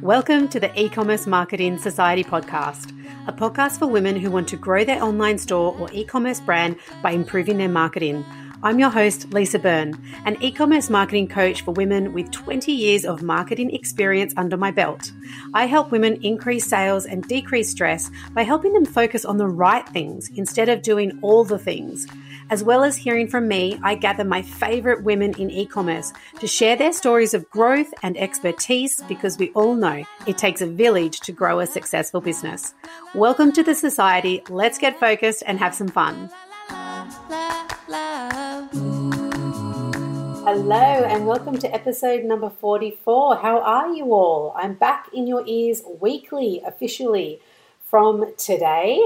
Welcome to the E-commerce Marketing Society podcast, a podcast for women who want to grow their online store or e-commerce brand by improving their marketing. I'm your host, Lisa Byrne, an e commerce marketing coach for women with 20 years of marketing experience under my belt. I help women increase sales and decrease stress by helping them focus on the right things instead of doing all the things. As well as hearing from me, I gather my favorite women in e commerce to share their stories of growth and expertise because we all know it takes a village to grow a successful business. Welcome to the society. Let's get focused and have some fun. Hello, and welcome to episode number 44. How are you all? I'm back in your ears weekly, officially, from today.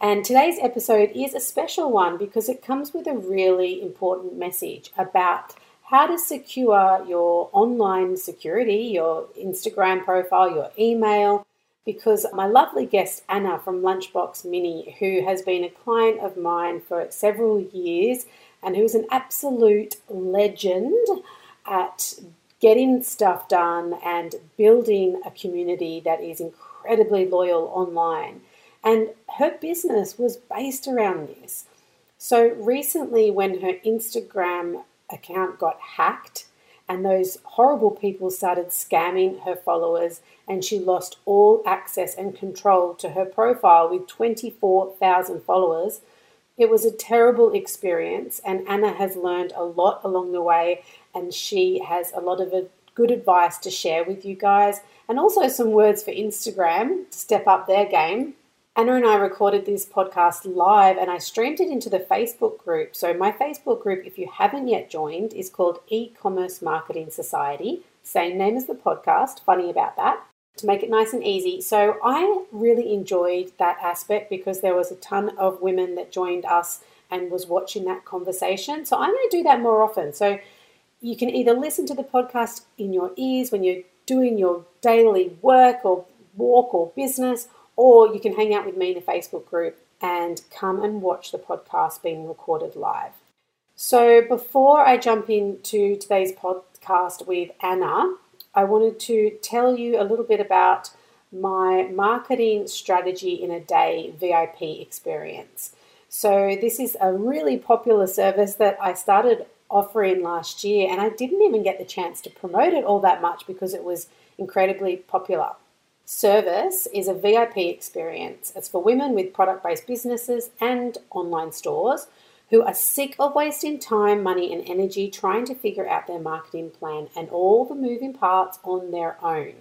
And today's episode is a special one because it comes with a really important message about how to secure your online security, your Instagram profile, your email. Because my lovely guest, Anna from Lunchbox Mini, who has been a client of mine for several years, and who's an absolute legend at getting stuff done and building a community that is incredibly loyal online. And her business was based around this. So recently, when her Instagram account got hacked and those horrible people started scamming her followers, and she lost all access and control to her profile with 24,000 followers it was a terrible experience, and Anna has learned a lot along the way, and she has a lot of good advice to share with you guys, and also some words for Instagram to step up their game. Anna and I recorded this podcast live and I streamed it into the Facebook group. So, my Facebook group, if you haven't yet joined, is called E Commerce Marketing Society. Same name as the podcast. Funny about that to make it nice and easy. So I really enjoyed that aspect because there was a ton of women that joined us and was watching that conversation. So I'm going to do that more often. So you can either listen to the podcast in your ears when you're doing your daily work or walk or business, or you can hang out with me in the Facebook group and come and watch the podcast being recorded live. So before I jump into today's podcast with Anna, I wanted to tell you a little bit about my marketing strategy in a day VIP experience. So, this is a really popular service that I started offering last year, and I didn't even get the chance to promote it all that much because it was incredibly popular. Service is a VIP experience. It's for women with product based businesses and online stores who are sick of wasting time, money, and energy trying to figure out their marketing plan and all the moving parts on their own.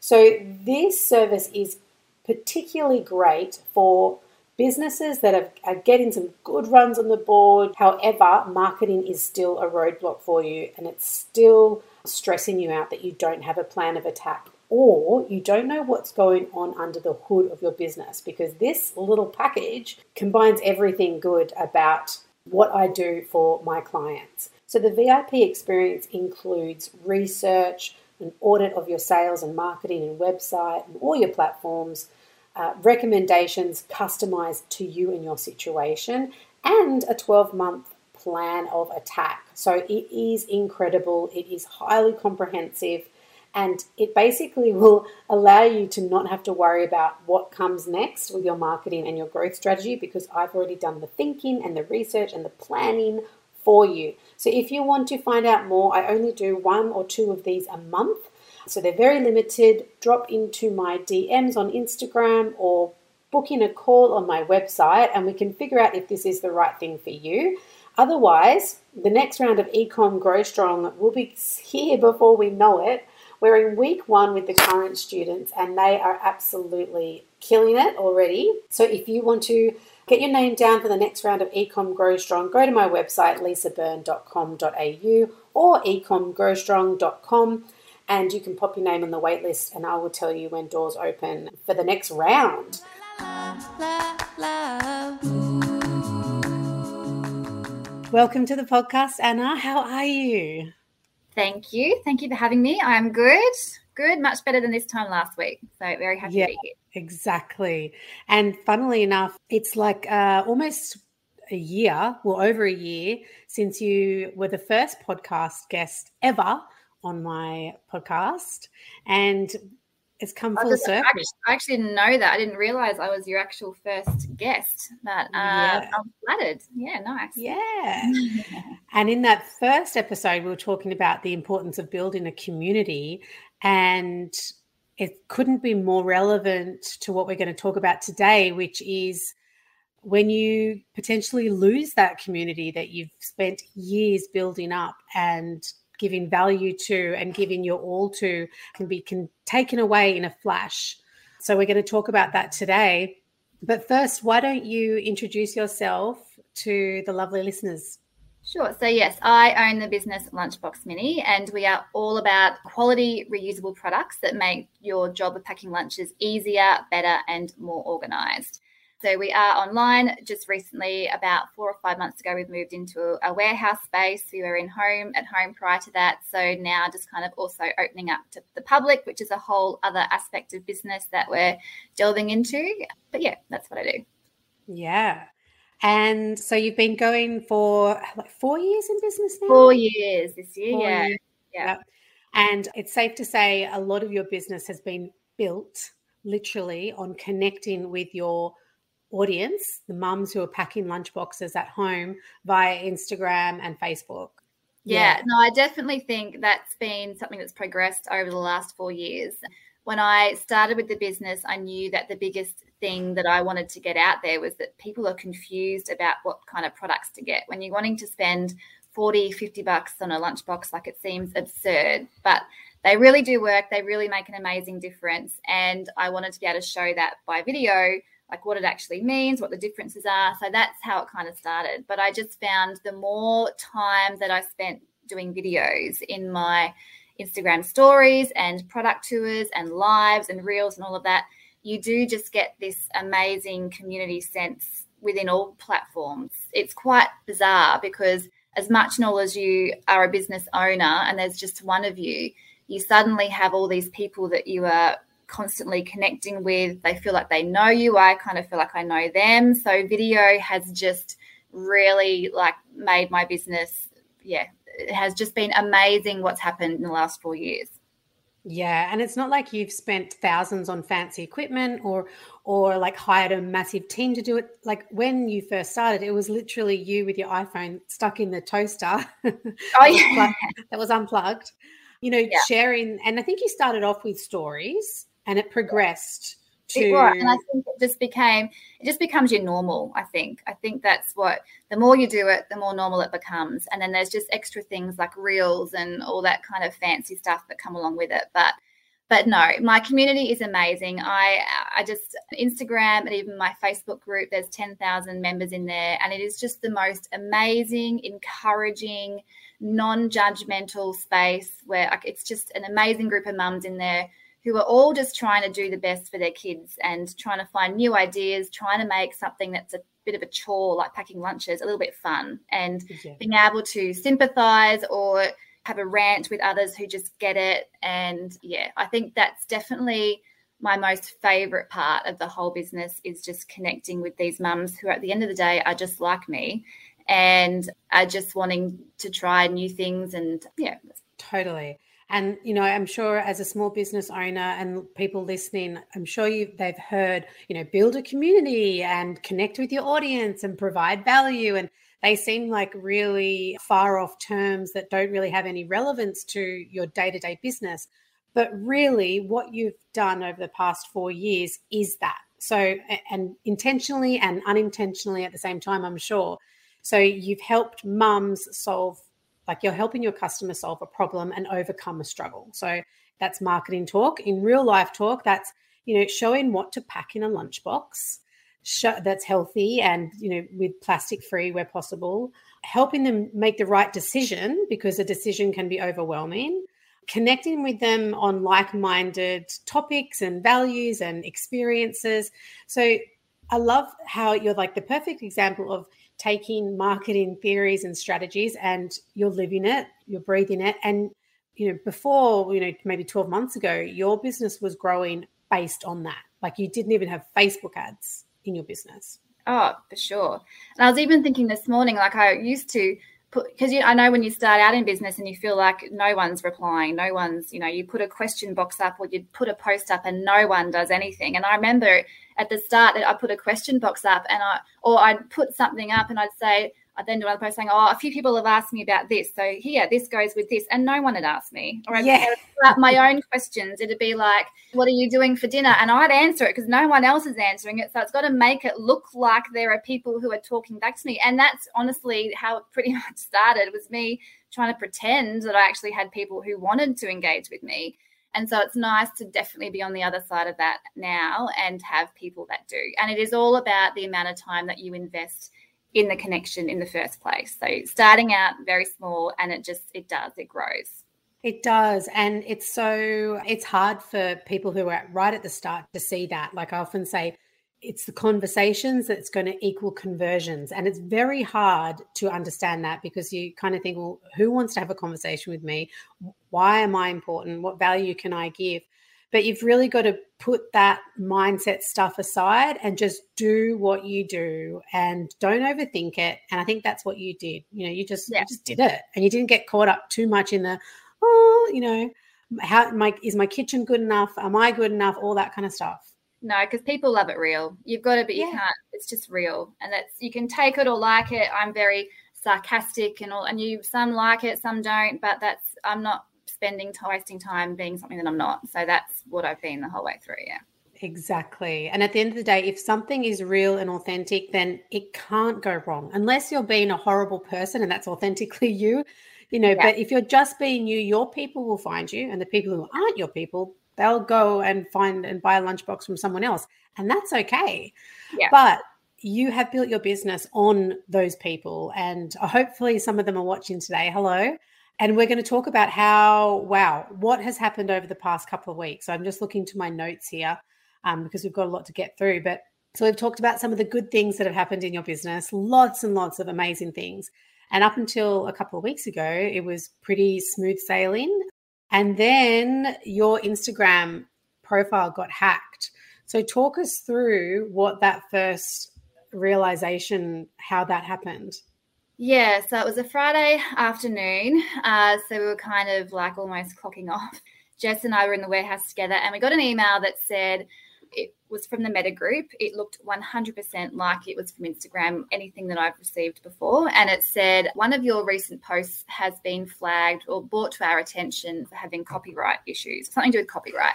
So, this service is particularly great for businesses that are, getting some good runs on the board. However, marketing is still a roadblock for you and it's still stressing you out that you don't have a plan of attack or you don't know what's going on under the hood of your business because this little package combines everything good about what I do for my clients. So the VIP experience includes research, an audit of your sales and marketing and website and all your platforms, uh, recommendations customized to you and your situation, and a 12 month plan of attack. So it is incredible, it is highly comprehensive and it basically will allow you to not have to worry about what comes next with your marketing and your growth strategy because I've already done the thinking and the research and the planning for you. So if you want to find out more, I only do one or two of these a month. So they're very limited. Drop into my DMs on Instagram or book in a call on my website and we can figure out if this is the right thing for you. Otherwise, the next round of Ecom Grow Strong will be here before we know it. We're in week one with the current students, and they are absolutely killing it already. So if you want to get your name down for the next round of Ecom Grow Strong, go to my website lisabyrne.com.au or ecomgrowstrong.com and you can pop your name on the waitlist and I will tell you when doors open for the next round. Welcome to the podcast, Anna. How are you? Thank you. Thank you for having me. I'm good. Good. Much better than this time last week. So very happy yeah, to be here. Exactly. And funnily enough, it's like uh, almost a year, well, over a year since you were the first podcast guest ever on my podcast, and it's come full circle. I actually didn't know that. I didn't realize I was your actual first guest, but uh, yeah. I'm flattered. Yeah, nice. Yeah. and in that first episode, we were talking about the importance of building a community, and it couldn't be more relevant to what we're going to talk about today, which is when you potentially lose that community that you've spent years building up and giving value to and giving your all to can be can taken away in a flash. So we're going to talk about that today. But first, why don't you introduce yourself to the lovely listeners? Sure. So, yes, I own the business Lunchbox Mini, and we are all about quality, reusable products that make your job of packing lunches easier, better, and more organized. So we are online. Just recently, about four or five months ago, we've moved into a warehouse space. We were in home at home prior to that. So now just kind of also opening up to the public, which is a whole other aspect of business that we're delving into. But yeah, that's what I do. Yeah. And so you've been going for like four years in business now? Four years this year, four yeah. Years. yeah. And it's safe to say a lot of your business has been built literally on connecting with your audience, the mums who are packing lunchboxes at home via Instagram and Facebook. Yeah, yeah, no, I definitely think that's been something that's progressed over the last four years. When I started with the business, I knew that the biggest thing that I wanted to get out there was that people are confused about what kind of products to get. When you're wanting to spend 40, 50 bucks on a lunchbox, like it seems absurd, but they really do work. They really make an amazing difference. And I wanted to be able to show that by video like what it actually means, what the differences are. So that's how it kind of started. But I just found the more time that I spent doing videos in my Instagram stories and product tours and lives and reels and all of that, you do just get this amazing community sense within all platforms. It's quite bizarre because as much and all as you are a business owner and there's just one of you, you suddenly have all these people that you are constantly connecting with. They feel like they know you. I kind of feel like I know them. So video has just really like made my business, yeah, it has just been amazing what's happened in the last four years. Yeah, and it's not like you've spent thousands on fancy equipment or or like hired a massive team to do it. Like when you first started, it was literally you with your iPhone stuck in the toaster. Oh yeah, that was unplugged. You know, yeah. sharing, and I think you started off with stories and it progressed to and I think it just became it just becomes your normal. I think I think that's what the more you do it, the more normal it becomes. And then there's just extra things like reels and all that kind of fancy stuff that come along with it. But but no, my community is amazing. I I just Instagram and even my Facebook group. There's ten thousand members in there, and it is just the most amazing, encouraging, non-judgmental space where it's just an amazing group of mums in there who are all just trying to do the best for their kids and trying to find new ideas, trying to make something that's a bit of a chore, like packing lunches, a little bit fun, and yeah. being able to sympathize or have a rant with others who just get it. And yeah, I think that's definitely my most favorite part of the whole business is just connecting with these mums who at the end of the day are just like me and are just wanting to try new things and yeah totally and you know, I'm sure as a small business owner and people listening, I'm sure you they've heard, you know, build a community and connect with your audience and provide value and they seem like really far off terms that don't really have any relevance to your day-to-day business. But really what you've done over the past 4 years is that. So and intentionally and unintentionally at the same time, I'm sure. So you've helped mums solve like you're helping your customer solve a problem and overcome a struggle. So that's marketing talk. In real life talk, that's you know showing what to pack in a lunchbox show, that's healthy and you know with plastic free where possible. Helping them make the right decision because a decision can be overwhelming. Connecting with them on like minded topics and values and experiences. So I love how you're like the perfect example of taking marketing theories and strategies and you're living it, you're breathing it. And, you know, before, you know, maybe 12 months ago, your business was growing based on that. Like you didn't even have Facebook ads in your business. Oh, for sure. And I was even thinking this morning, like I used to put, because I know when you start out in business and you feel like no one's replying, no one's, you know, you put a question box up or you put a post up and no one does anything. And I remember at the start that I put a question box up and I, or I'd put something up and I'd say, I then do another post saying, "Oh, a few people have asked me about this, so here, this goes with this," and no one had asked me. Or I'd yeah. my own questions. It'd be like, "What are you doing for dinner?" And I'd answer it because no one else is answering it. So it's got to make it look like there are people who are talking back to me. And that's honestly how it pretty much started. Was me trying to pretend that I actually had people who wanted to engage with me. And so it's nice to definitely be on the other side of that now and have people that do. And it is all about the amount of time that you invest in the connection in the first place. So starting out very small and it just it does, it grows. It does. And it's so it's hard for people who are right at the start to see that. Like I often say, it's the conversations that's going to equal conversions. And it's very hard to understand that because you kind of think, well, who wants to have a conversation with me? Why am I important? What value can I give? But you've really got to put that mindset stuff aside and just do what you do and don't overthink it. And I think that's what you did. You know, you just yeah. you just did it and you didn't get caught up too much in the, oh, you know, how my is my kitchen good enough? Am I good enough? All that kind of stuff. No, because people love it real. You've got to, but you yeah. can't. It's just real, and that's you can take it or like it. I'm very sarcastic and all, and you some like it, some don't. But that's I'm not spending wasting time being something that I'm not. So that's what I've been the whole way through. Yeah. Exactly. And at the end of the day, if something is real and authentic, then it can't go wrong unless you're being a horrible person and that's authentically you, you know. Yeah. But if you're just being you, your people will find you, and the people who aren't your people, they'll go and find and buy a lunchbox from someone else. And that's okay. Yeah. But you have built your business on those people, and hopefully, some of them are watching today. Hello. And we're going to talk about how, wow, what has happened over the past couple of weeks. So I'm just looking to my notes here um, because we've got a lot to get through. But so we've talked about some of the good things that have happened in your business, lots and lots of amazing things. And up until a couple of weeks ago, it was pretty smooth sailing. And then your Instagram profile got hacked. So talk us through what that first realization, how that happened. Yeah, so it was a Friday afternoon. Uh, so we were kind of like almost clocking off. Jess and I were in the warehouse together, and we got an email that said it was from the Meta Group. It looked 100% like it was from Instagram, anything that I've received before. And it said, one of your recent posts has been flagged or brought to our attention for having copyright issues, something to do with copyright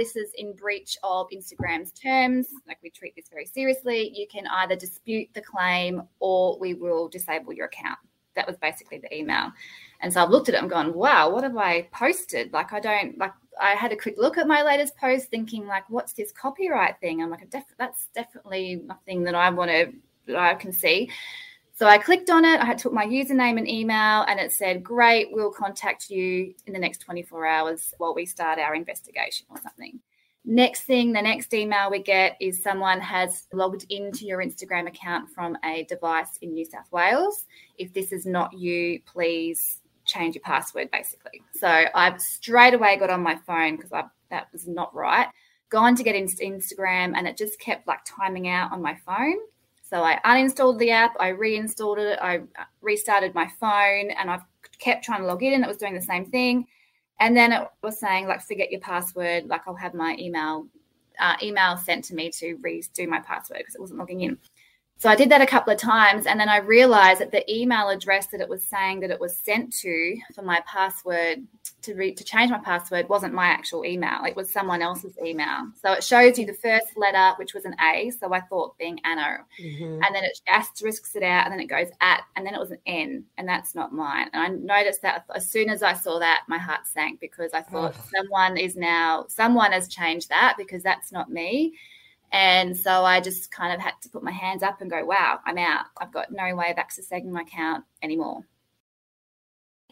this is in breach of Instagram's terms, like we treat this very seriously, you can either dispute the claim or we will disable your account. That was basically the email. And so I've looked at it and gone, wow, what have I posted? Like, I don't, like, I had a quick look at my latest post thinking, like, what's this copyright thing? I'm like, that's definitely nothing that I want to, that I can see. So I clicked on it. I took my username and email, and it said, "Great, we'll contact you in the next 24 hours while we start our investigation or something." Next thing, the next email we get is someone has logged into your Instagram account from a device in New South Wales. If this is not you, please change your password, basically. So I've straight away got on my phone because that was not right. Gone to get into Instagram, and it just kept like timing out on my phone. So I uninstalled the app, I reinstalled it, I restarted my phone, and I've kept trying to log in, and it was doing the same thing. And then it was saying like, forget your password. Like I'll have my email uh, email sent to me to redo my password because it wasn't logging in. So I did that a couple of times, and then I realized that the email address that it was saying that it was sent to for my password to re- to change my password wasn't my actual email. It was someone else's email. So it shows you the first letter, which was an A. So I thought being Anna, mm-hmm. and then it asterisks it out, and then it goes at, and then it was an N, and that's not mine. And I noticed that as soon as I saw that, my heart sank because I thought oh. someone is now someone has changed that because that's not me and so I just kind of had to put my hands up and go, wow, I'm out. I've got no way of accessing my account anymore.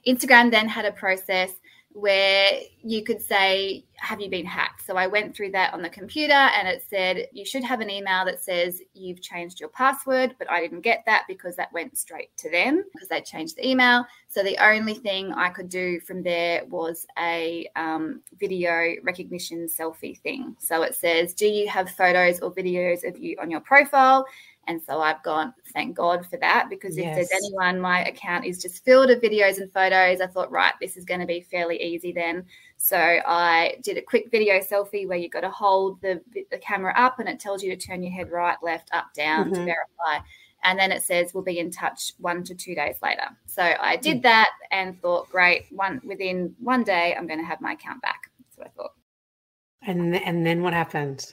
Instagram then had a process where you could say, Have you been hacked? So I went through that on the computer and it said, You should have an email that says you've changed your password, but I didn't get that because that went straight to them because they changed the email. So the only thing I could do from there was a um, video recognition selfie thing. So it says, Do you have photos or videos of you on your profile? And so I've gone, thank God for that, because if Yes. there's anyone, my account is just filled with videos and photos. I thought, right, this is going to be fairly easy then. So I did a quick video selfie where you've got to hold the, the camera up and it tells you to turn your head right, left, up, down to Mhm. verify. And then it says we'll be in touch one to two days later. So I did that and thought, great, one within one day, I'm going to have my account back. That's what I thought. And and then what happened?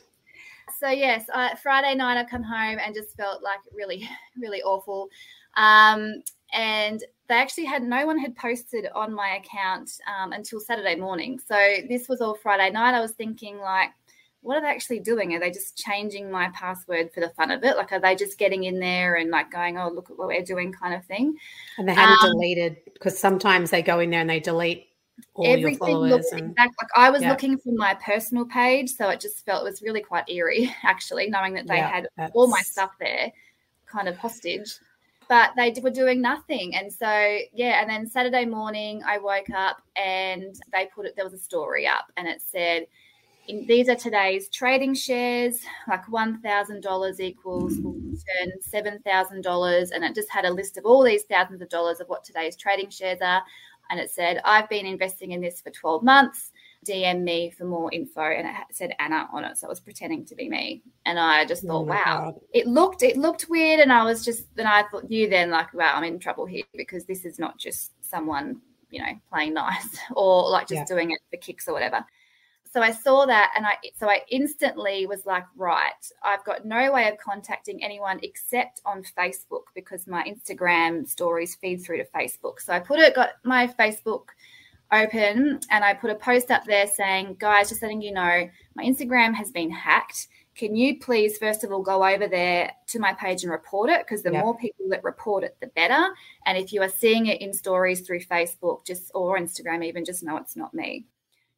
So yes, I, Friday night I come home and just felt like really, really awful. Um, and they actually had no one had posted on my account um, until Saturday morning. So this was all Friday night. I was thinking like, what are they actually doing? Are they just changing my password for the fun of it? Like, are they just getting in there and like going, oh, look at what we're doing, kind of thing? And they hadn't Um, deleted because sometimes they go in there and they delete all everything looked And exact. Like I was Yeah. looking for my personal page, so it just felt it was really quite eerie, actually, knowing that they Yeah, had all my stuff there, kind of hostage. But they were doing nothing, and so yeah. And then Saturday morning, I woke up and they put it. There was a story up, and it said. In, these are today's trading shares. Like one thousand dollars equals will return seven thousand dollars, and it just had a list of all these thousands of dollars of what today's trading shares are and it said, I've been investing in this for 12 months. DM me for more info. And it said Anna on it. So it was pretending to be me. And I just Oh thought, my wow. God. It looked it looked weird. And I was just then I thought you then like, wow, I'm in trouble here because this is not just someone, you know, playing nice or like just Yeah. doing it for kicks or whatever. So I saw that and I so I instantly was like, right, I've got no way of contacting anyone except on Facebook because my Instagram stories feed through to Facebook. So I put it got my Facebook open and I put a post up there saying, guys, just letting you know, my Instagram has been hacked. Can you please, first of all, go over there to my page and report it? Because the Yep. more people that report it, the better. And if you are seeing it in stories through Facebook, just or Instagram, even just know it's not me.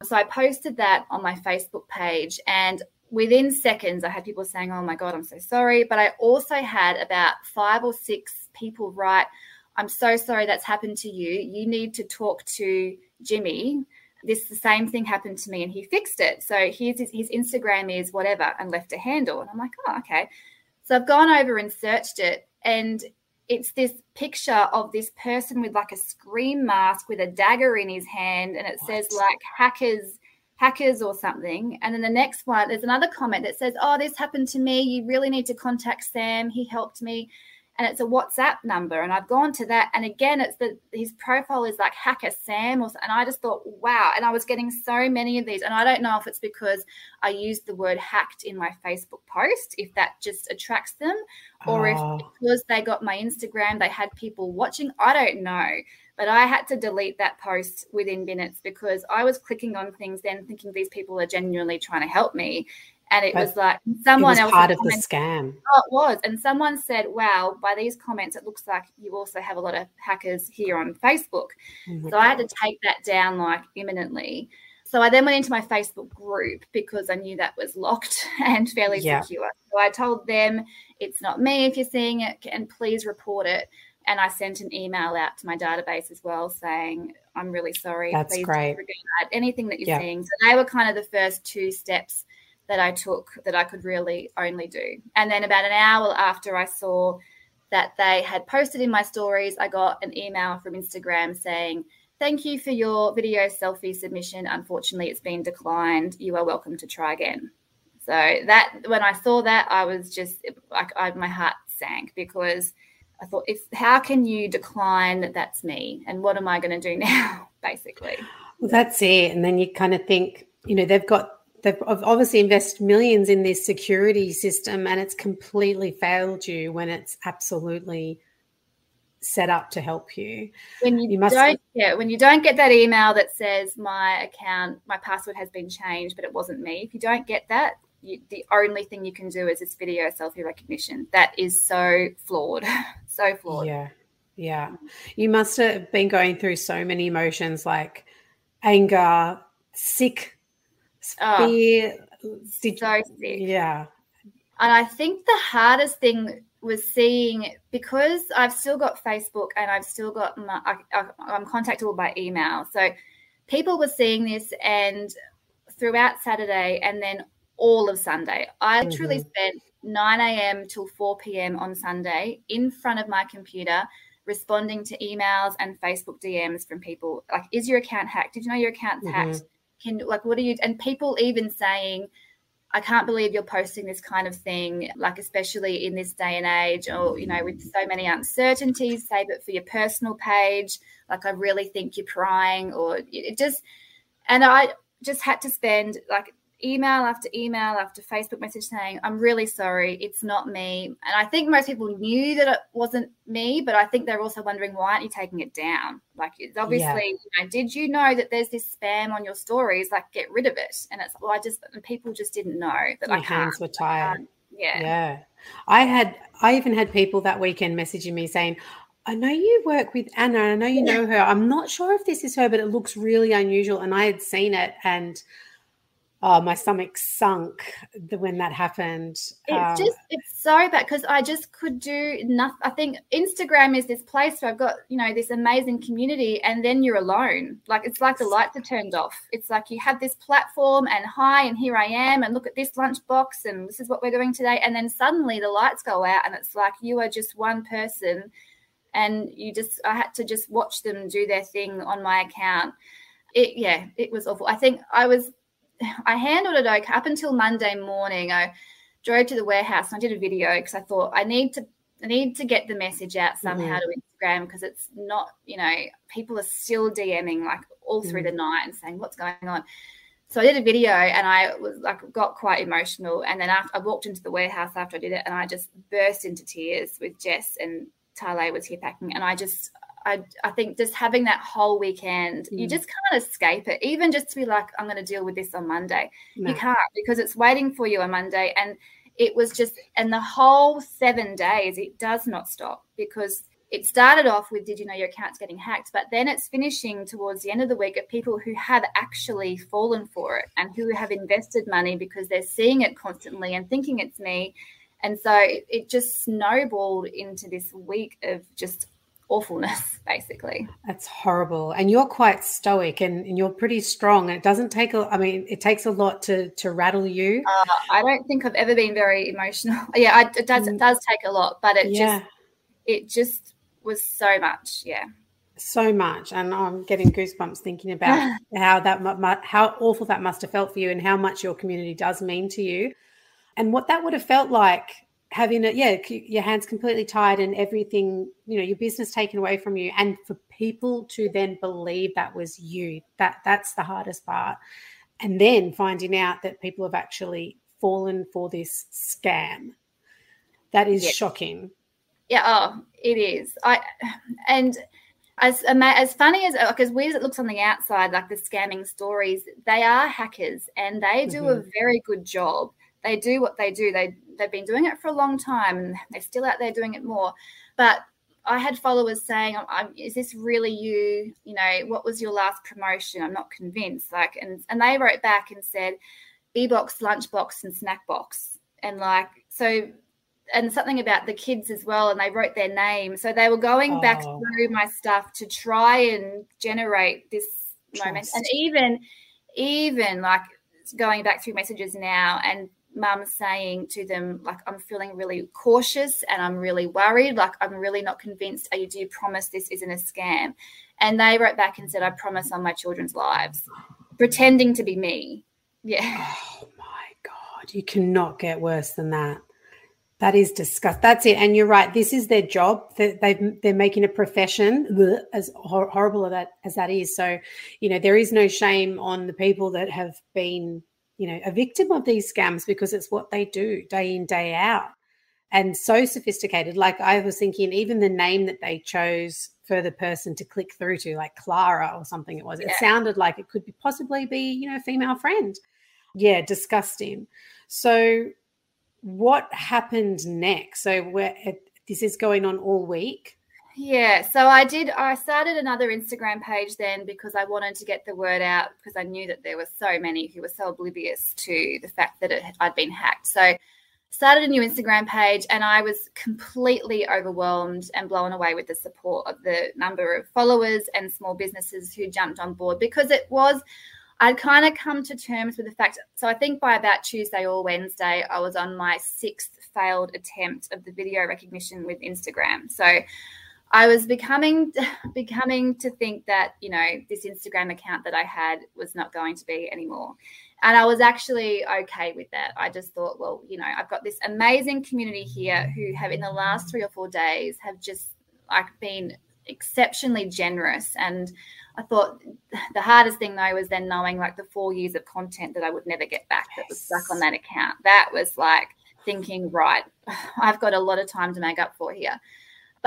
So I posted that on my Facebook page, and within seconds, I had people saying, "Oh my god, I'm so sorry." But I also had about five or six people write, "I'm so sorry that's happened to you. You need to talk to Jimmy." This the same thing happened to me, and he fixed it. So here's his, his Instagram is whatever, and left a handle. And I'm like, "Oh, okay." So I've gone over and searched it, and it's this picture of this person with like a scream mask with a dagger in his hand, and it says like hackers, hackers or something. And then the next one, there's another comment that says, "Oh, this happened to me. You really need to contact Sam. He helped me." And it's a WhatsApp number, and I've gone to that, and again, it's the his profile is like hacker Sam, or and I just thought, wow. And I was getting so many of these, and I don't know if it's because I used the word hacked in my Facebook post, if that just attracts them, or if Oh, because they got my Instagram, they had people watching. I don't know. But I had to delete that post within minutes because I was clicking on things then thinking these people are genuinely trying to help me. And it But was like it someone was else part of the scam. Oh, it was. And someone said, wow, by these comments, it looks like you also have a lot of hackers here on Facebook. My So I had to take that down like imminently. So I then went into my Facebook group because I knew that was locked and fairly Yeah. secure. So I told them it's not me if you're seeing it and please report it. And I sent an email out to my database as well saying, I'm really sorry. That's please great. anything that you're Yeah. seeing. So they were kind of the first two steps that I took that I could really only do. And then about an hour after I saw that they had posted in my stories, I got an email from Instagram saying, Thank you for your video selfie submission. Unfortunately, it's been declined. You are welcome to try again. So that when I saw that, I was just like I, my heart sank because I thought, if how can you decline that that's me, and what am I going to do now, basically? Well, that's it. And then you kind of think, you know, they've got they've obviously invested millions in this security system, and it's completely failed you when it's absolutely set up to help you. when you, You must- don't yeah when you don't get that email that says my account my password has been changed but it wasn't me if you don't get that you, the only thing you can do is this video selfie recognition that is so flawed so flawed Yeah. Yeah. You must have been going through so many emotions like anger, sick, Oh, fear. Did- so sick yeah. And I think the hardest thing was seeing because I've still got Facebook and I've still got my, I, I, I'm contactable by email. So people were seeing this and throughout Saturday and then all of Sunday. I literally mm-hmm. spent 9 a.m. till 4 p.m. on Sunday in front of my computer responding to emails and Facebook DMs from people like, is your account hacked? Did you know your account's mm-hmm. hacked? Can like what are you and people even saying, I can't believe you're posting this kind of thing, like especially in this day and age, or you know, with so many uncertainties, save it for your personal page. Like I really think you're prying, or it just and I just had to spend like email after email after Facebook message saying, I'm really sorry, it's not me. And I think most people knew that it wasn't me, but I think they're also wondering, why aren't you taking it down? Like, it's obviously, yeah. you know, did you know that there's this spam on your stories? Like, get rid of it. And it's, well, I just, people just didn't know that Your I hands were tired. Yeah. Yeah. I had, I even had people that weekend messaging me saying, I know you work with Anna. I know you know her. I'm not sure if this is her, but it looks really unusual. And I had seen it and oh, my stomach sunk when that happened. It's um, just it's so bad because I just could do nothing. I think Instagram is this place where I've got you know this amazing community, and then you're alone. Like it's like the lights are turned off. It's like you have this platform, and hi, and here I am, and look at this lunchbox, and this is what we're doing today, and then suddenly the lights go out, and it's like you are just one person. And you just, I had to just watch them do their thing on my account. It, yeah, it was awful. I think I was I handled it okay up until Monday morning. I drove to the warehouse and I did a video because I thought I need to I need to get the message out somehow mm-hmm. to Instagram because it's not, you know, people are still DMing like all through mm-hmm. the night and saying what's going on. So I did a video and I was like got quite emotional. And then after I walked into the warehouse after I did it and I just burst into tears with Jess and Tale was here packing and I just I, I think just having that whole weekend, mm. you just can't escape it. Even just to be like, I'm going to deal with this on Monday. No. You can't because it's waiting for you on Monday. And it was just, and the whole seven days, it does not stop because it started off with did you know your account's getting hacked but then it's finishing towards the end of the week of people who have actually fallen for it and who have invested money because they're seeing it constantly and thinking it's me and so it, it just snowballed into this week of just awfulness, basically. That's horrible. And you're quite stoic and, and you're pretty strong. It doesn't take a, I mean, it takes a lot to to rattle you. Uh, I don't think I've ever been very emotional. Yeah, I, it does. It mm. does take a lot, but it yeah. just, it just was so much. Yeah. So much, and I'm getting goosebumps thinking about how that how awful that must have felt for you, and how much your community does mean to you, and what that would have felt like having it yeah your hands completely tied and everything you know your business taken away from you and for people to then believe that was you that that's the hardest part. And then finding out that people have actually fallen for this scam. That is shocking. Yeah oh it is. I and as as funny as like as weird as it looks on the outside like the scamming stories they are hackers and they do mm-hmm. a very good job they do what they do they they've been doing it for a long time and they're still out there doing it more. But I had followers saying, "Is this really you? You know, what was your last promotion? I'm not convinced." Like, and and they wrote back and said, "B-box, lunchbox, and snack box," and like so. And something about the kids as well, and they wrote their name. So they were going oh. back through my stuff to try and generate this Trust. moment. And even, even like going back through messages now and mum saying to them like i'm feeling really cautious and i'm really worried like i'm really not convinced are you do you promise this isn't a scam and they wrote back and said i promise on my children's lives pretending to be me yeah oh my god you cannot get worse than that that is disgust. That's it. And you're right. This is their job. They they're making a profession as horrible as that as that is. So, you know, there is no shame on the people that have been you know, a victim of these scams because it's what they do day in, day out. And so sophisticated. Like I was thinking, even the name that they chose for the person to click through to, like Clara or something it was, yeah. it sounded like it could be possibly be, you know, a female friend. Yeah, disgusting. So what happened next? So where this is going on all week. Yeah, so I did. I started another Instagram page then because I wanted to get the word out because I knew that there were so many who were so oblivious to the fact that it, I'd been hacked. So started a new Instagram page and I was completely overwhelmed and blown away with the support of the number of followers and small businesses who jumped on board because it was I'd kind of come to terms with the fact. So I think by about Tuesday or Wednesday, I was on my sixth failed attempt of the video recognition with Instagram. So I was becoming becoming to think that you know this Instagram account that I had was not going to be anymore. And I was actually okay with that. I just thought, well, you know, I've got this amazing community here who have in the last 3 or 4 days have just like been exceptionally generous and I thought the hardest thing though was then knowing like the four years of content that I would never get back that was stuck on that account. That was like thinking, right, I've got a lot of time to make up for here.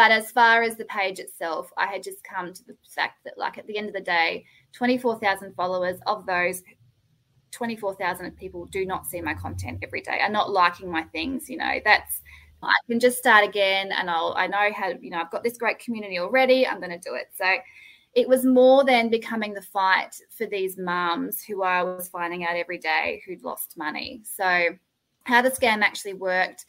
But as far as the page itself, I had just come to the fact that, like, at the end of the day, 24,000 followers, of those, 24,000 people do not see my content every day, are not liking my things. You know, that's, I can just start again and I'll, I know how, you know, I've got this great community already. I'm going to do it. So it was more than becoming the fight for these mums who I was finding out every day who'd lost money. So, how the scam actually worked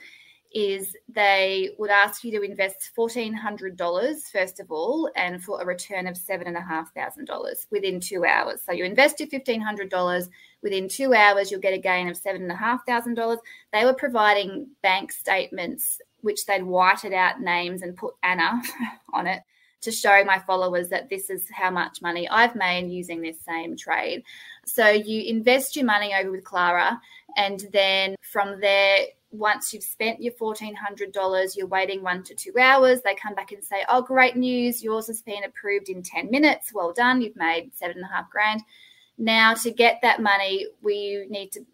is they would ask you to invest $1,400 first of all, and for a return of $7,500 within two hours. So you invest your $1,500, within two hours, you'll get a gain of $7,500. They were providing bank statements, which they'd whited out names and put Anna on it to show my followers that this is how much money I've made using this same trade. So you invest your money over with Clara, and then from there, once you've spent your $1,400, you're waiting one to two hours. They come back and say, Oh, great news. Yours has been approved in 10 minutes. Well done. You've made seven and a half grand. Now, to get that money, we need to,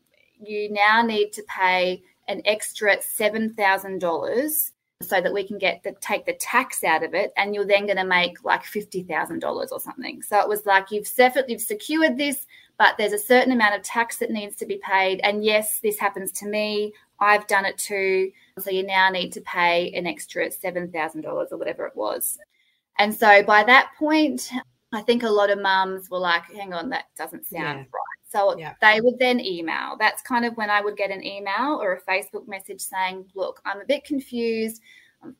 you now need to pay an extra $7,000 so that we can get the take the tax out of it and you're then going to make like $50,000 or something. So it was like you've you've secured this but there's a certain amount of tax that needs to be paid and yes this happens to me. I've done it too. So you now need to pay an extra $7,000 or whatever it was. And so by that point I think a lot of mums were like hang on that doesn't sound yeah. right. So yeah. they would then email. That's kind of when I would get an email or a Facebook message saying, "Look, I'm a bit confused.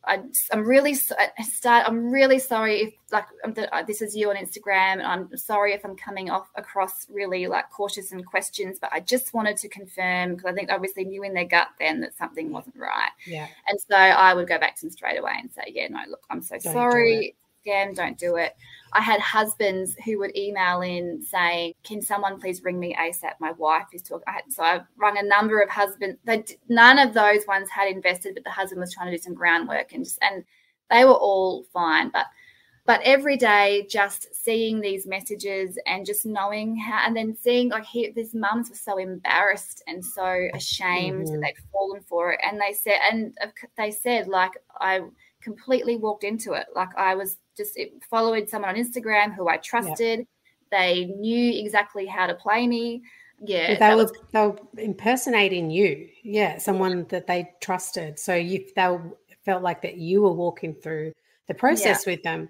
I, am really I start. I'm really sorry if like uh, this is you on Instagram, and I'm sorry if I'm coming off across really like cautious and questions. But I just wanted to confirm because I think obviously knew in their gut then that something wasn't right. Yeah. And so I would go back to them straight away and say, "Yeah, no, look, I'm so Don't sorry scam, don't do it. I had husbands who would email in saying, "Can someone please ring me ASAP? My wife is talking." I had, so I rung a number of husbands. They, none of those ones had invested, but the husband was trying to do some groundwork, and just, and they were all fine. But but every day, just seeing these messages and just knowing how, and then seeing like he, these mums were so embarrassed and so ashamed mm-hmm. that they'd fallen for it, and they said, and they said like I completely walked into it. Like I was just following someone on Instagram who I trusted. Yep. They knew exactly how to play me. Yeah, they were was... they were impersonating you. Yeah, someone that they trusted. So you they felt like that you were walking through the process yeah. with them.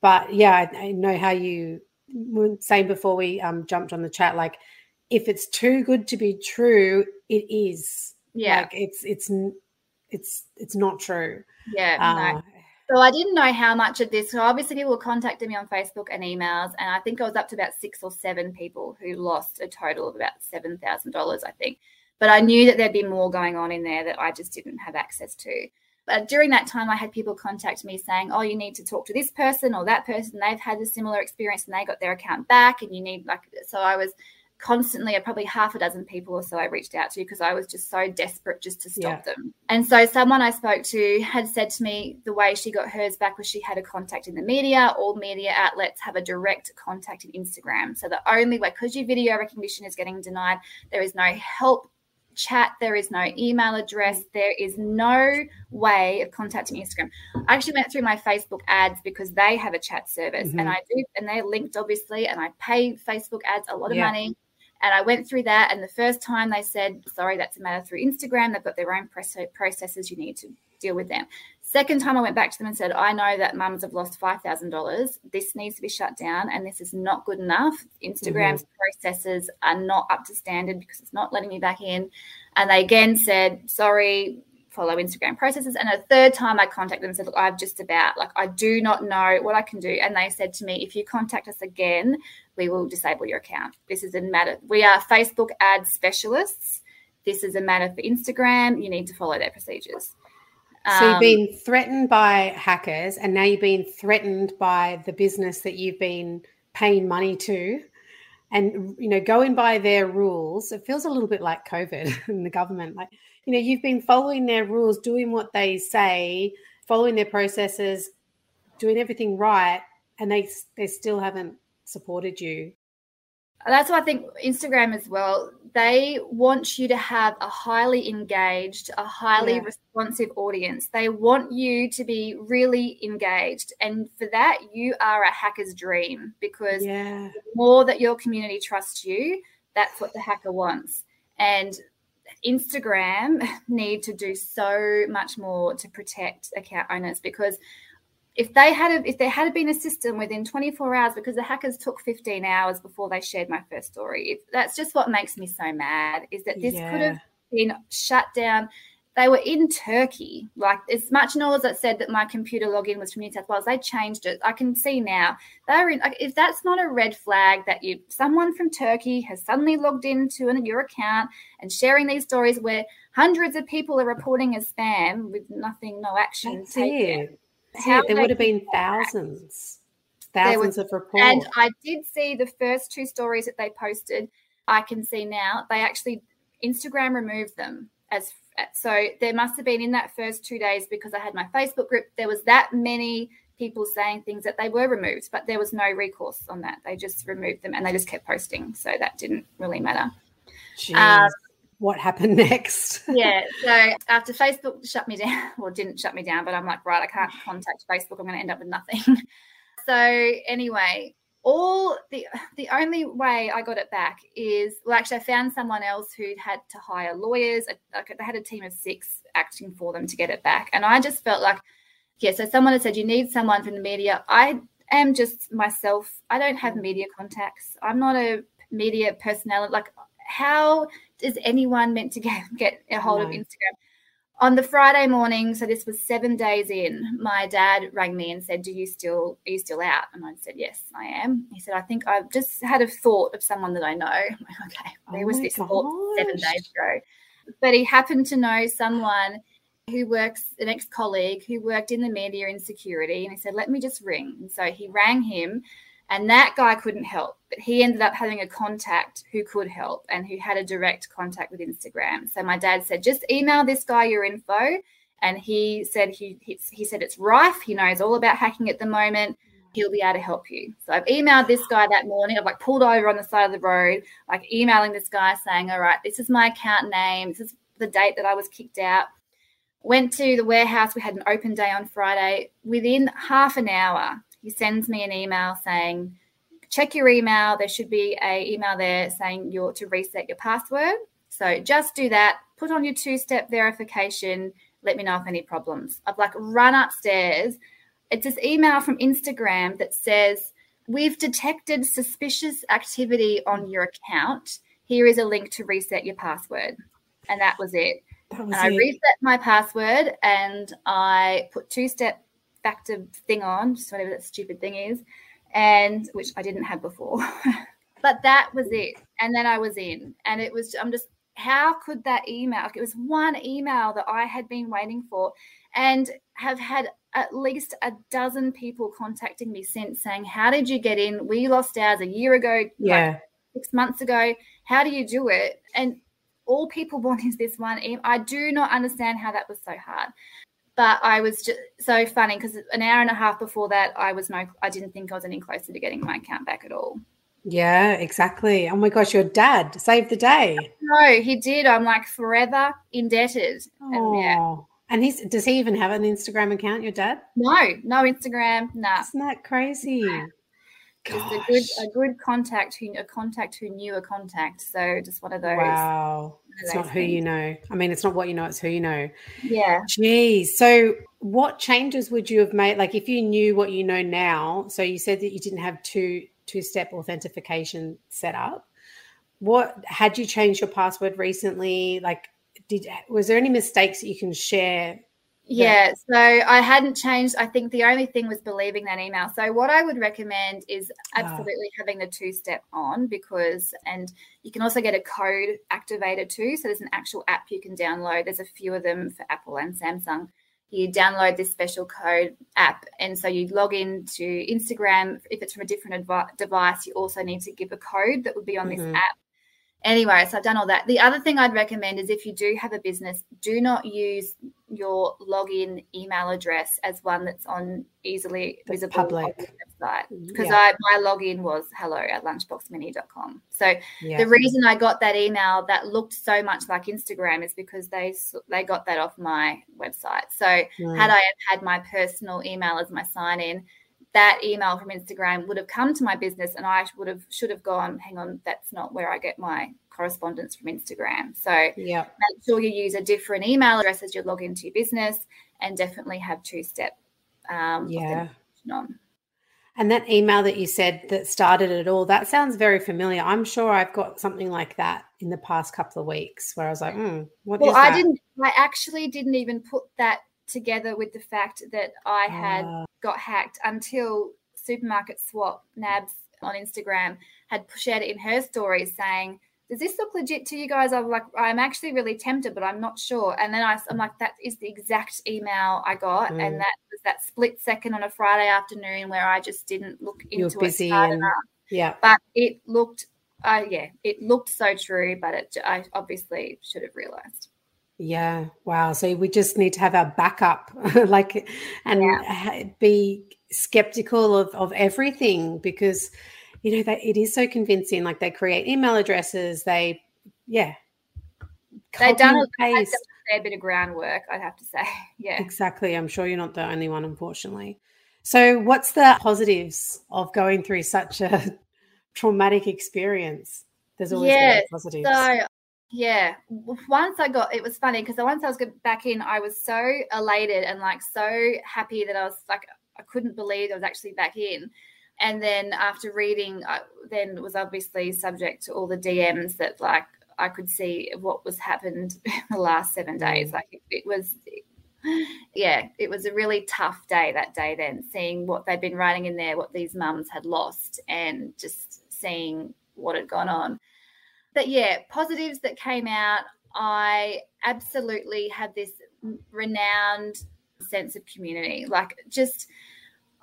But yeah, I, I, know how you were saying before we um, jumped on the chat. Like, if it's too good to be true, it is. Yeah, like it's it's it's it's not true. Yeah, uh, no. So I didn't know how much of this. So obviously, people were contacting me on Facebook and emails, and I think I was up to about six or seven people who lost a total of about seven thousand dollars. I think, but I knew that there'd be more going on in there that I just didn't have access to. But during that time, I had people contact me saying, "Oh, you need to talk to this person or that person. They've had a similar experience and they got their account back, and you need like." So I was constantly probably half a dozen people or so I reached out to because I was just so desperate just to stop yeah. them. And so someone I spoke to had said to me the way she got hers back was she had a contact in the media. All media outlets have a direct contact in Instagram. So the only way, because your video recognition is getting denied, there is no help chat, there is no email address, there is no way of contacting Instagram. I actually went through my Facebook ads because they have a chat service mm-hmm. and I do, and they're linked obviously, and I pay Facebook ads a lot of yeah. money and I went through that. And the first time they said, sorry, that's a matter through Instagram. They've got their own processes. You need to deal with them. Second time I went back to them and said, I know that mums have lost $5,000. This needs to be shut down and this is not good enough. Instagram's mm-hmm. processes are not up to standard because it's not letting me back in. And they again said, sorry, follow Instagram processes. And a third time I contacted them and said, Look, I've just about, like, I do not know what I can do. And they said to me, If you contact us again, we will disable your account. This is a matter. We are Facebook ad specialists. This is a matter for Instagram. You need to follow their procedures. So you've um, been threatened by hackers, and now you've been threatened by the business that you've been paying money to and you know going by their rules it feels a little bit like covid and the government like you know you've been following their rules doing what they say following their processes doing everything right and they they still haven't supported you that's why I think Instagram as well. They want you to have a highly engaged, a highly yeah. responsive audience. They want you to be really engaged. And for that, you are a hacker's dream because yeah. the more that your community trusts you, that's what the hacker wants. And Instagram need to do so much more to protect account owners because if they had a, if there had been a system within 24 hours because the hackers took 15 hours before they shared my first story if, that's just what makes me so mad is that this yeah. could have been shut down. They were in turkey like as much noise that said that my computer login was from new south wales they changed it. I can see now they're in if that's not a red flag that you someone from turkey has suddenly logged into an, your account and sharing these stories where hundreds of people are reporting as spam with nothing no action that's taken. it there would have been thousands, thousands was, of reports. And I did see the first two stories that they posted. I can see now they actually Instagram removed them as so there must have been in that first two days because I had my Facebook group. There was that many people saying things that they were removed, but there was no recourse on that. They just removed them and they just kept posting, so that didn't really matter. Um, what happened next? yeah. So after Facebook shut me down, or didn't shut me down, but I'm like, right, I can't contact Facebook. I'm going to end up with nothing. so anyway, all the the only way I got it back is well, actually, I found someone else who had to hire lawyers. Like they had a team of six acting for them to get it back, and I just felt like, yeah. So someone had said you need someone from the media. I am just myself. I don't have mm. media contacts. I'm not a media personality. Like how is anyone meant to get, get a hold no. of Instagram? On the Friday morning, so this was seven days in, my dad rang me and said, Do you still are you still out? And I said, Yes, I am. He said, I think I've just had a thought of someone that I know. Like, okay, there oh was this gosh. thought seven days ago. But he happened to know someone who works, an ex colleague who worked in the media in security. And he said, Let me just ring. And so he rang him and that guy couldn't help, but he ended up having a contact who could help and who had a direct contact with Instagram. So my dad said, just email this guy your info. And he said he, he, he said it's rife. He knows all about hacking at the moment. He'll be able to help you. So I've emailed this guy that morning. I've like pulled over on the side of the road, like emailing this guy saying, All right, this is my account name. This is the date that I was kicked out. Went to the warehouse. We had an open day on Friday. Within half an hour, he sends me an email saying, check your email. There should be a email there saying you're to reset your password. So just do that. Put on your two-step verification. Let me know if any problems. I've like run upstairs. It's this email from Instagram that says, We've detected suspicious activity on your account. Here is a link to reset your password. And that was it. That was and I reset my password and I put two step factor thing on, just whatever that stupid thing is, and which I didn't have before. but that was it. And then I was in, and it was, I'm just, how could that email, like it was one email that I had been waiting for and have had at least a dozen people contacting me since saying, How did you get in? We lost ours a year ago, yeah, like six months ago. How do you do it? And all people want is this one email. I do not understand how that was so hard but I was just so funny because an hour and a half before that, I was no, I didn't think I was any closer to getting my account back at all. Yeah, exactly. Oh my gosh, your dad saved the day. No, he did. I'm like forever indebted. Oh. And, yeah. and he's does he even have an Instagram account, your dad? No, no Instagram. Nah. Isn't that crazy? Just a good a good contact who a contact who knew a contact. So just one of those. Wow. It's not who you know. I mean, it's not what you know, it's who you know. Yeah. Geez. So what changes would you have made? Like if you knew what you know now, so you said that you didn't have two two step authentication set up. What had you changed your password recently? Like did was there any mistakes that you can share yeah, so I hadn't changed. I think the only thing was believing that email. So what I would recommend is ah. absolutely having the two step on because, and you can also get a code activator too. So there's an actual app you can download. There's a few of them for Apple and Samsung. You download this special code app, and so you log into Instagram. If it's from a different advi- device, you also need to give a code that would be on mm-hmm. this app Anyway, so I've done all that. The other thing I'd recommend is if you do have a business, do not use your login email address as one that's on easily that's visible public website because yeah. I my login was hello at lunchboxmini.com. So yeah. the reason I got that email that looked so much like Instagram is because they they got that off my website. So mm. had I had my personal email as my sign in, that email from Instagram would have come to my business and I would have should have gone, hang on, that's not where I get my correspondence from Instagram. So yeah. make sure you use a different email address as you log into your business and definitely have two step um, yeah. on. And that email that you said that started it all, that sounds very familiar. I'm sure I've got something like that in the past couple of weeks where I was like, mm, what well, I didn't, I actually didn't even put that together with the fact that I had uh, got hacked until Supermarket Swap Nabs on Instagram had shared it in her stories saying, does this look legit to you guys? I'm like, I'm actually really tempted, but I'm not sure. And then I, am like, that is the exact email I got, mm. and that was that split second on a Friday afternoon where I just didn't look into You're busy it and, enough. Yeah, but it looked, uh, yeah, it looked so true, but it, I obviously should have realized. Yeah. Wow. So we just need to have our backup, like, and yeah. be skeptical of, of everything because, you know, that it is so convincing. Like they create email addresses. They, yeah. They've done a, a fair bit of groundwork, I'd have to say. Yeah. Exactly. I'm sure you're not the only one, unfortunately. So, what's the positives of going through such a traumatic experience? There's always yeah, positives. So yeah, once I got it was funny because once I was back in, I was so elated and like so happy that I was like I couldn't believe I was actually back in. And then after reading, I then was obviously subject to all the DMs that like I could see what was happened in the last seven days. Mm. Like it, it was, yeah, it was a really tough day that day. Then seeing what they'd been writing in there, what these mums had lost, and just seeing what had gone on but yeah, positives that came out. I absolutely had this renowned sense of community. Like, just,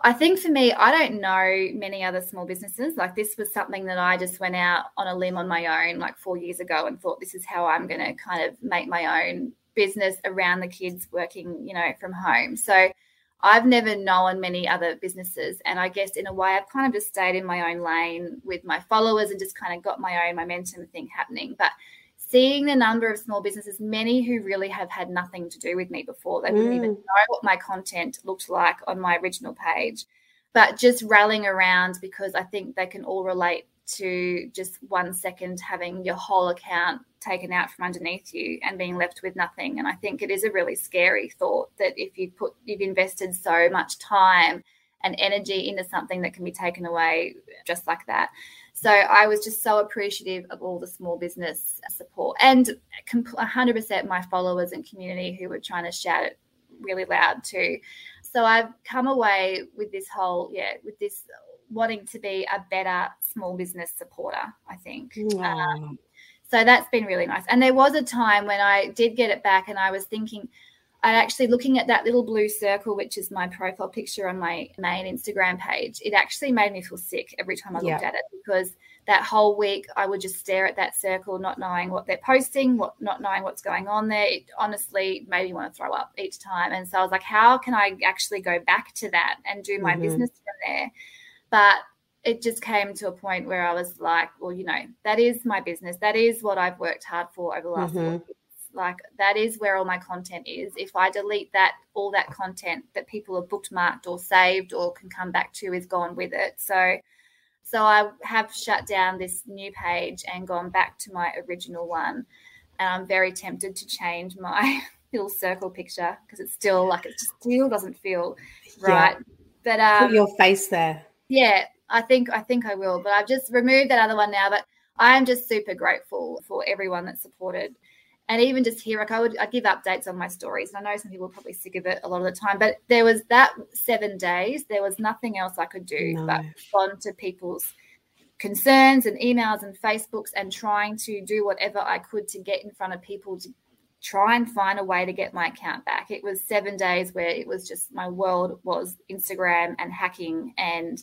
I think for me, I don't know many other small businesses. Like, this was something that I just went out on a limb on my own, like four years ago, and thought this is how I'm going to kind of make my own business around the kids working, you know, from home. So, I've never known many other businesses. And I guess in a way, I've kind of just stayed in my own lane with my followers and just kind of got my own momentum thing happening. But seeing the number of small businesses, many who really have had nothing to do with me before, they wouldn't mm. even know what my content looked like on my original page, but just rallying around because I think they can all relate to just one second having your whole account taken out from underneath you and being left with nothing. And I think it is a really scary thought that if you put you've invested so much time and energy into something that can be taken away just like that. So I was just so appreciative of all the small business support and 100% my followers and community who were trying to shout it really loud too. So I've come away with this whole, yeah, with this wanting to be a better small business supporter, I think. Um, so that's been really nice. And there was a time when I did get it back and I was thinking, I actually looking at that little blue circle, which is my profile picture on my main Instagram page, it actually made me feel sick every time I looked yeah. at it because that whole week I would just stare at that circle, not knowing what they're posting, what not knowing what's going on there. It honestly made me want to throw up each time. And so I was like, how can I actually go back to that and do my mm-hmm. business from there? But it just came to a point where I was like, well, you know, that is my business. That is what I've worked hard for over the last mm-hmm. Like that is where all my content is. If I delete that, all that content that people have bookmarked or saved or can come back to is gone with it. So so I have shut down this new page and gone back to my original one. And I'm very tempted to change my little circle picture because it's still like it still doesn't feel right. Yeah. But um, put your face there. Yeah, I think I think I will. But I've just removed that other one now. But I am just super grateful for everyone that supported. And even just here, like I would I give updates on my stories. And I know some people are probably sick of it a lot of the time, but there was that seven days, there was nothing else I could do no. but respond to people's concerns and emails and Facebooks and trying to do whatever I could to get in front of people to try and find a way to get my account back. It was seven days where it was just my world was Instagram and hacking. And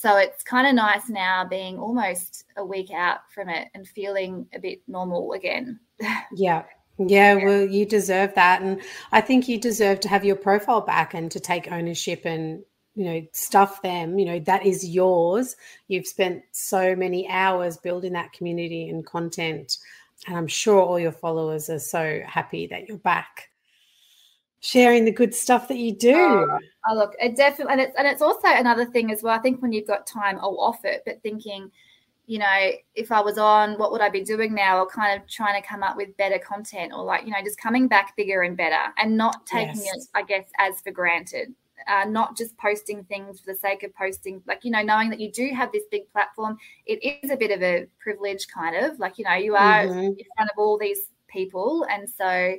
so it's kind of nice now being almost a week out from it and feeling a bit normal again. Yeah. Yeah, well, you deserve that. And I think you deserve to have your profile back and to take ownership and, you know, stuff them. You know, that is yours. You've spent so many hours building that community and content. And I'm sure all your followers are so happy that you're back sharing the good stuff that you do. Oh, oh look, it definitely, and it's, and it's also another thing as well. I think when you've got time, I'll off it, but thinking, you know, if I was on, what would I be doing now? Or kind of trying to come up with better content or like, you know, just coming back bigger and better and not taking yes. it, I guess, as for granted. Uh, not just posting things for the sake of posting, like, you know, knowing that you do have this big platform, it is a bit of a privilege, kind of like, you know, you are mm-hmm. in front of all these people. And so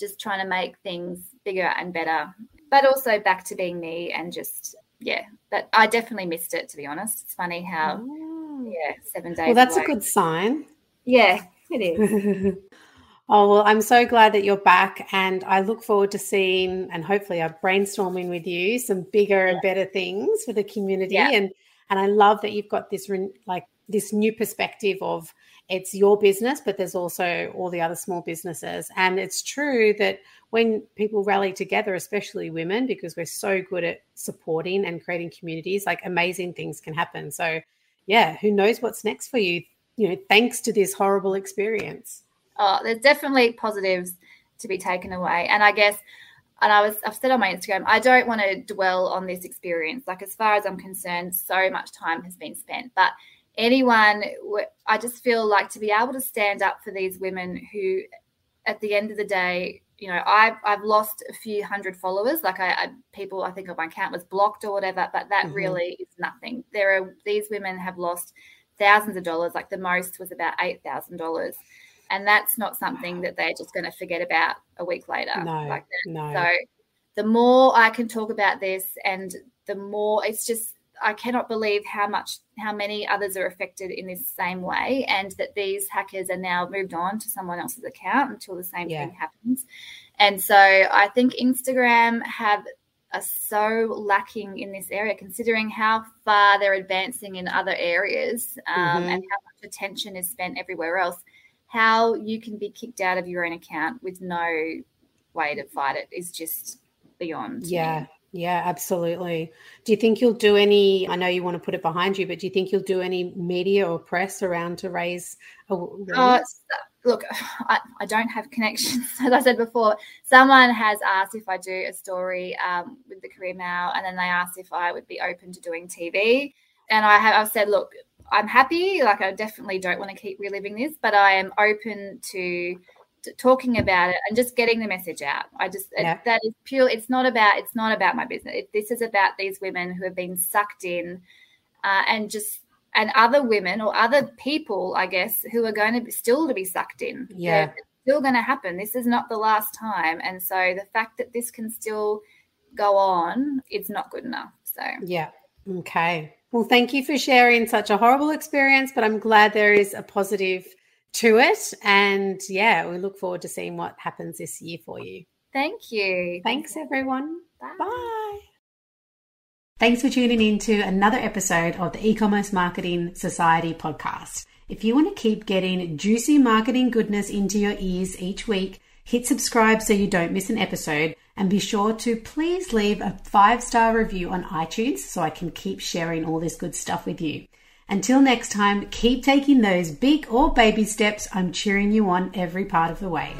just trying to make things bigger and better, but also back to being me and just, yeah, but I definitely missed it, to be honest. It's funny how. Oh yeah, seven days. Well, that's a good sign. Yeah, it is. oh, well, I'm so glad that you're back. And I look forward to seeing and hopefully I'm brainstorming with you some bigger and better things for the community. Yeah. And and I love that you've got this like this new perspective of it's your business, but there's also all the other small businesses. And it's true that when people rally together, especially women, because we're so good at supporting and creating communities, like amazing things can happen. So yeah, who knows what's next for you, you know, thanks to this horrible experience. Oh, there's definitely positives to be taken away. And I guess, and I was, I've said on my Instagram, I don't want to dwell on this experience. Like, as far as I'm concerned, so much time has been spent. But anyone, I just feel like to be able to stand up for these women who, at the end of the day, you know, I've I've lost a few hundred followers. Like I, I people, I think of my account was blocked or whatever, but that mm-hmm. really is nothing. There are these women have lost thousands of dollars. Like the most was about eight thousand dollars, and that's not something that they're just going to forget about a week later. No, like no. So the more I can talk about this, and the more it's just I cannot believe how much how many others are affected in this same way, and that these hackers are now moved on to someone else's account until the same yeah. thing happens. And so I think Instagram have are so lacking in this area, considering how far they're advancing in other areas um, mm-hmm. and how much attention is spent everywhere else. How you can be kicked out of your own account with no way to fight it is just beyond. Yeah. Me. Yeah, absolutely. Do you think you'll do any? I know you want to put it behind you, but do you think you'll do any media or press around to raise awareness? Uh, look, I, I, don't have connections. As I said before, someone has asked if I do a story um, with the Courier Mail, and then they asked if I would be open to doing TV. And I have I've said, look, I'm happy. Like, I definitely don't want to keep reliving this, but I am open to talking about it and just getting the message out. I just yeah. it, that is pure. It's not about it's not about my business. It, this is about these women who have been sucked in, uh, and just and other women or other people, I guess, who are going to be still to be sucked in. Yeah, They're still going to happen. This is not the last time, and so the fact that this can still go on, it's not good enough. So yeah, okay. Well, thank you for sharing such a horrible experience, but I'm glad there is a positive to it. And yeah, we look forward to seeing what happens this year for you. Thank you. Thanks, everyone. Bye. Bye. Thanks for tuning in to another episode of the E-commerce Marketing Society podcast. If you want to keep getting juicy marketing goodness into your ears each week, hit subscribe so you don't miss an episode and be sure to please leave a five star review on iTunes so I can keep sharing all this good stuff with you. Until next time, keep taking those big or baby steps. I'm cheering you on every part of the way.